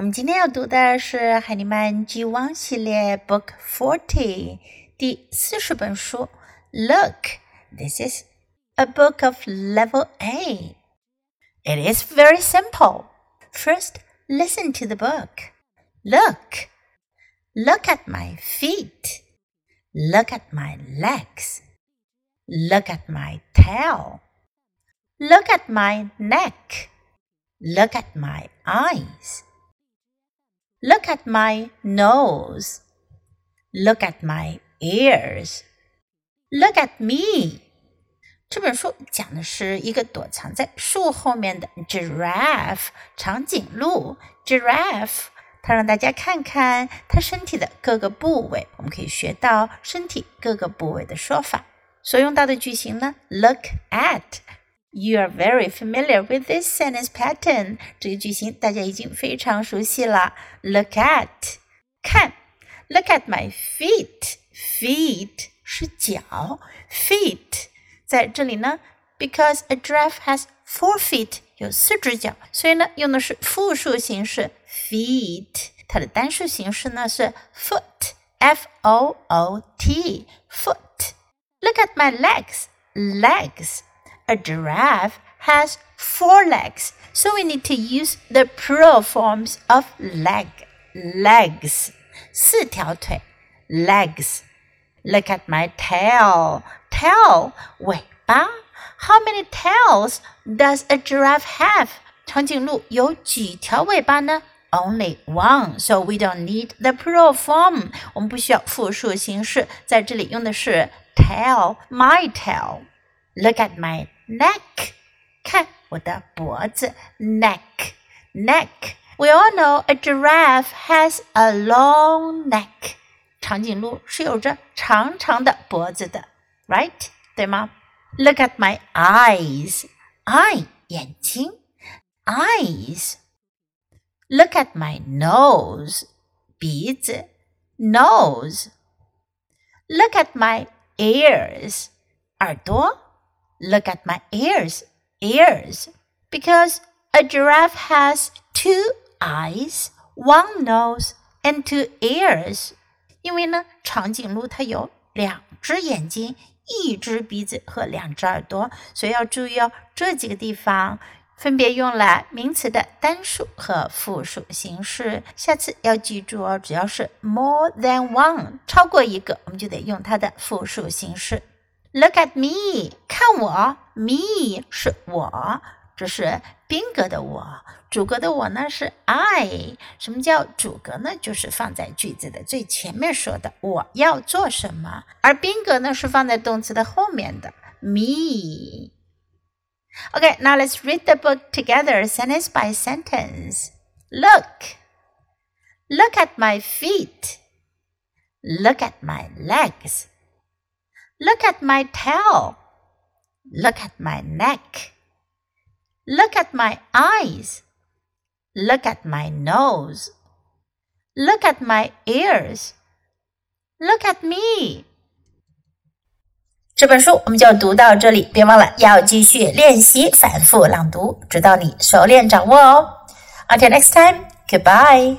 我们今天要读的是海尼曼 G 汪系列 Book Forty 第四十本书。Look, this is a book of Level A. It is very simple. First, listen to the book. Look. Look at my feet. Look at my legs. Look at my tail. Look at my neck. Look at my eyes. Look at my nose. Look at my ears. Look at me. 这本书讲的是一个躲藏在树后面的 giraffe 长颈鹿 giraffe，它让大家看看它身体的各个部位，我们可以学到身体各个部位的说法。所用到的句型呢，look at。 You are very familiar with this sentence pattern。这个句型大家已经非常熟悉了。Look at，看。Look at my feet。Feet 是脚，feet 在这里呢，because a giraffe has four feet，有四只脚，所以呢用的是复数形式 feet。它的单数形式呢是 foot，f o o t foot。Look at my legs。 Legs。a giraffe has four legs, so we need to use the plural forms of leg. Legs. 四条腿 legs. Look at my tail. Tail 尾巴 How many tails does a giraffe have? 长颈鹿有几条尾巴呢？Only one, so we don't need the plural form. 我们不需要复数形式，在这里用的是 tail, my tail. Look at my neck，看我的脖子，neck neck。We all know a giraffe has a long neck。长颈鹿是有着长长的脖子的，right？对吗？Look at my eyes，eye 眼睛，eyes。Look at my nose，鼻子，nose。Look at my ears，耳朵。 Look at my ears, ears. Because a giraffe has two eyes, one nose, and two ears. 因为呢，长颈鹿它有两只眼睛、一只鼻子和两只耳朵，所以要注意哦。这几个地方分别用来名词的单数和复数形式。下次要记住哦，只要是 more than one 超过一个，我们就得用它的复数形式。Look at me，看我，me 是我，这是宾格的我，主格的我呢是 I。什么叫主格呢？就是放在句子的最前面说的我要做什么，而宾格呢是放在动词的后面的 me。Okay, now let's read the book together, sentence by sentence. Look, look at my feet. Look at my legs. Look at my tail. Look at my neck. Look at my eyes. Look at my nose. Look at my ears. Look at me. 这本书我们就读到这里，别忘了要继续练习反复朗读，直到你熟练掌握哦。Until next time, goodbye.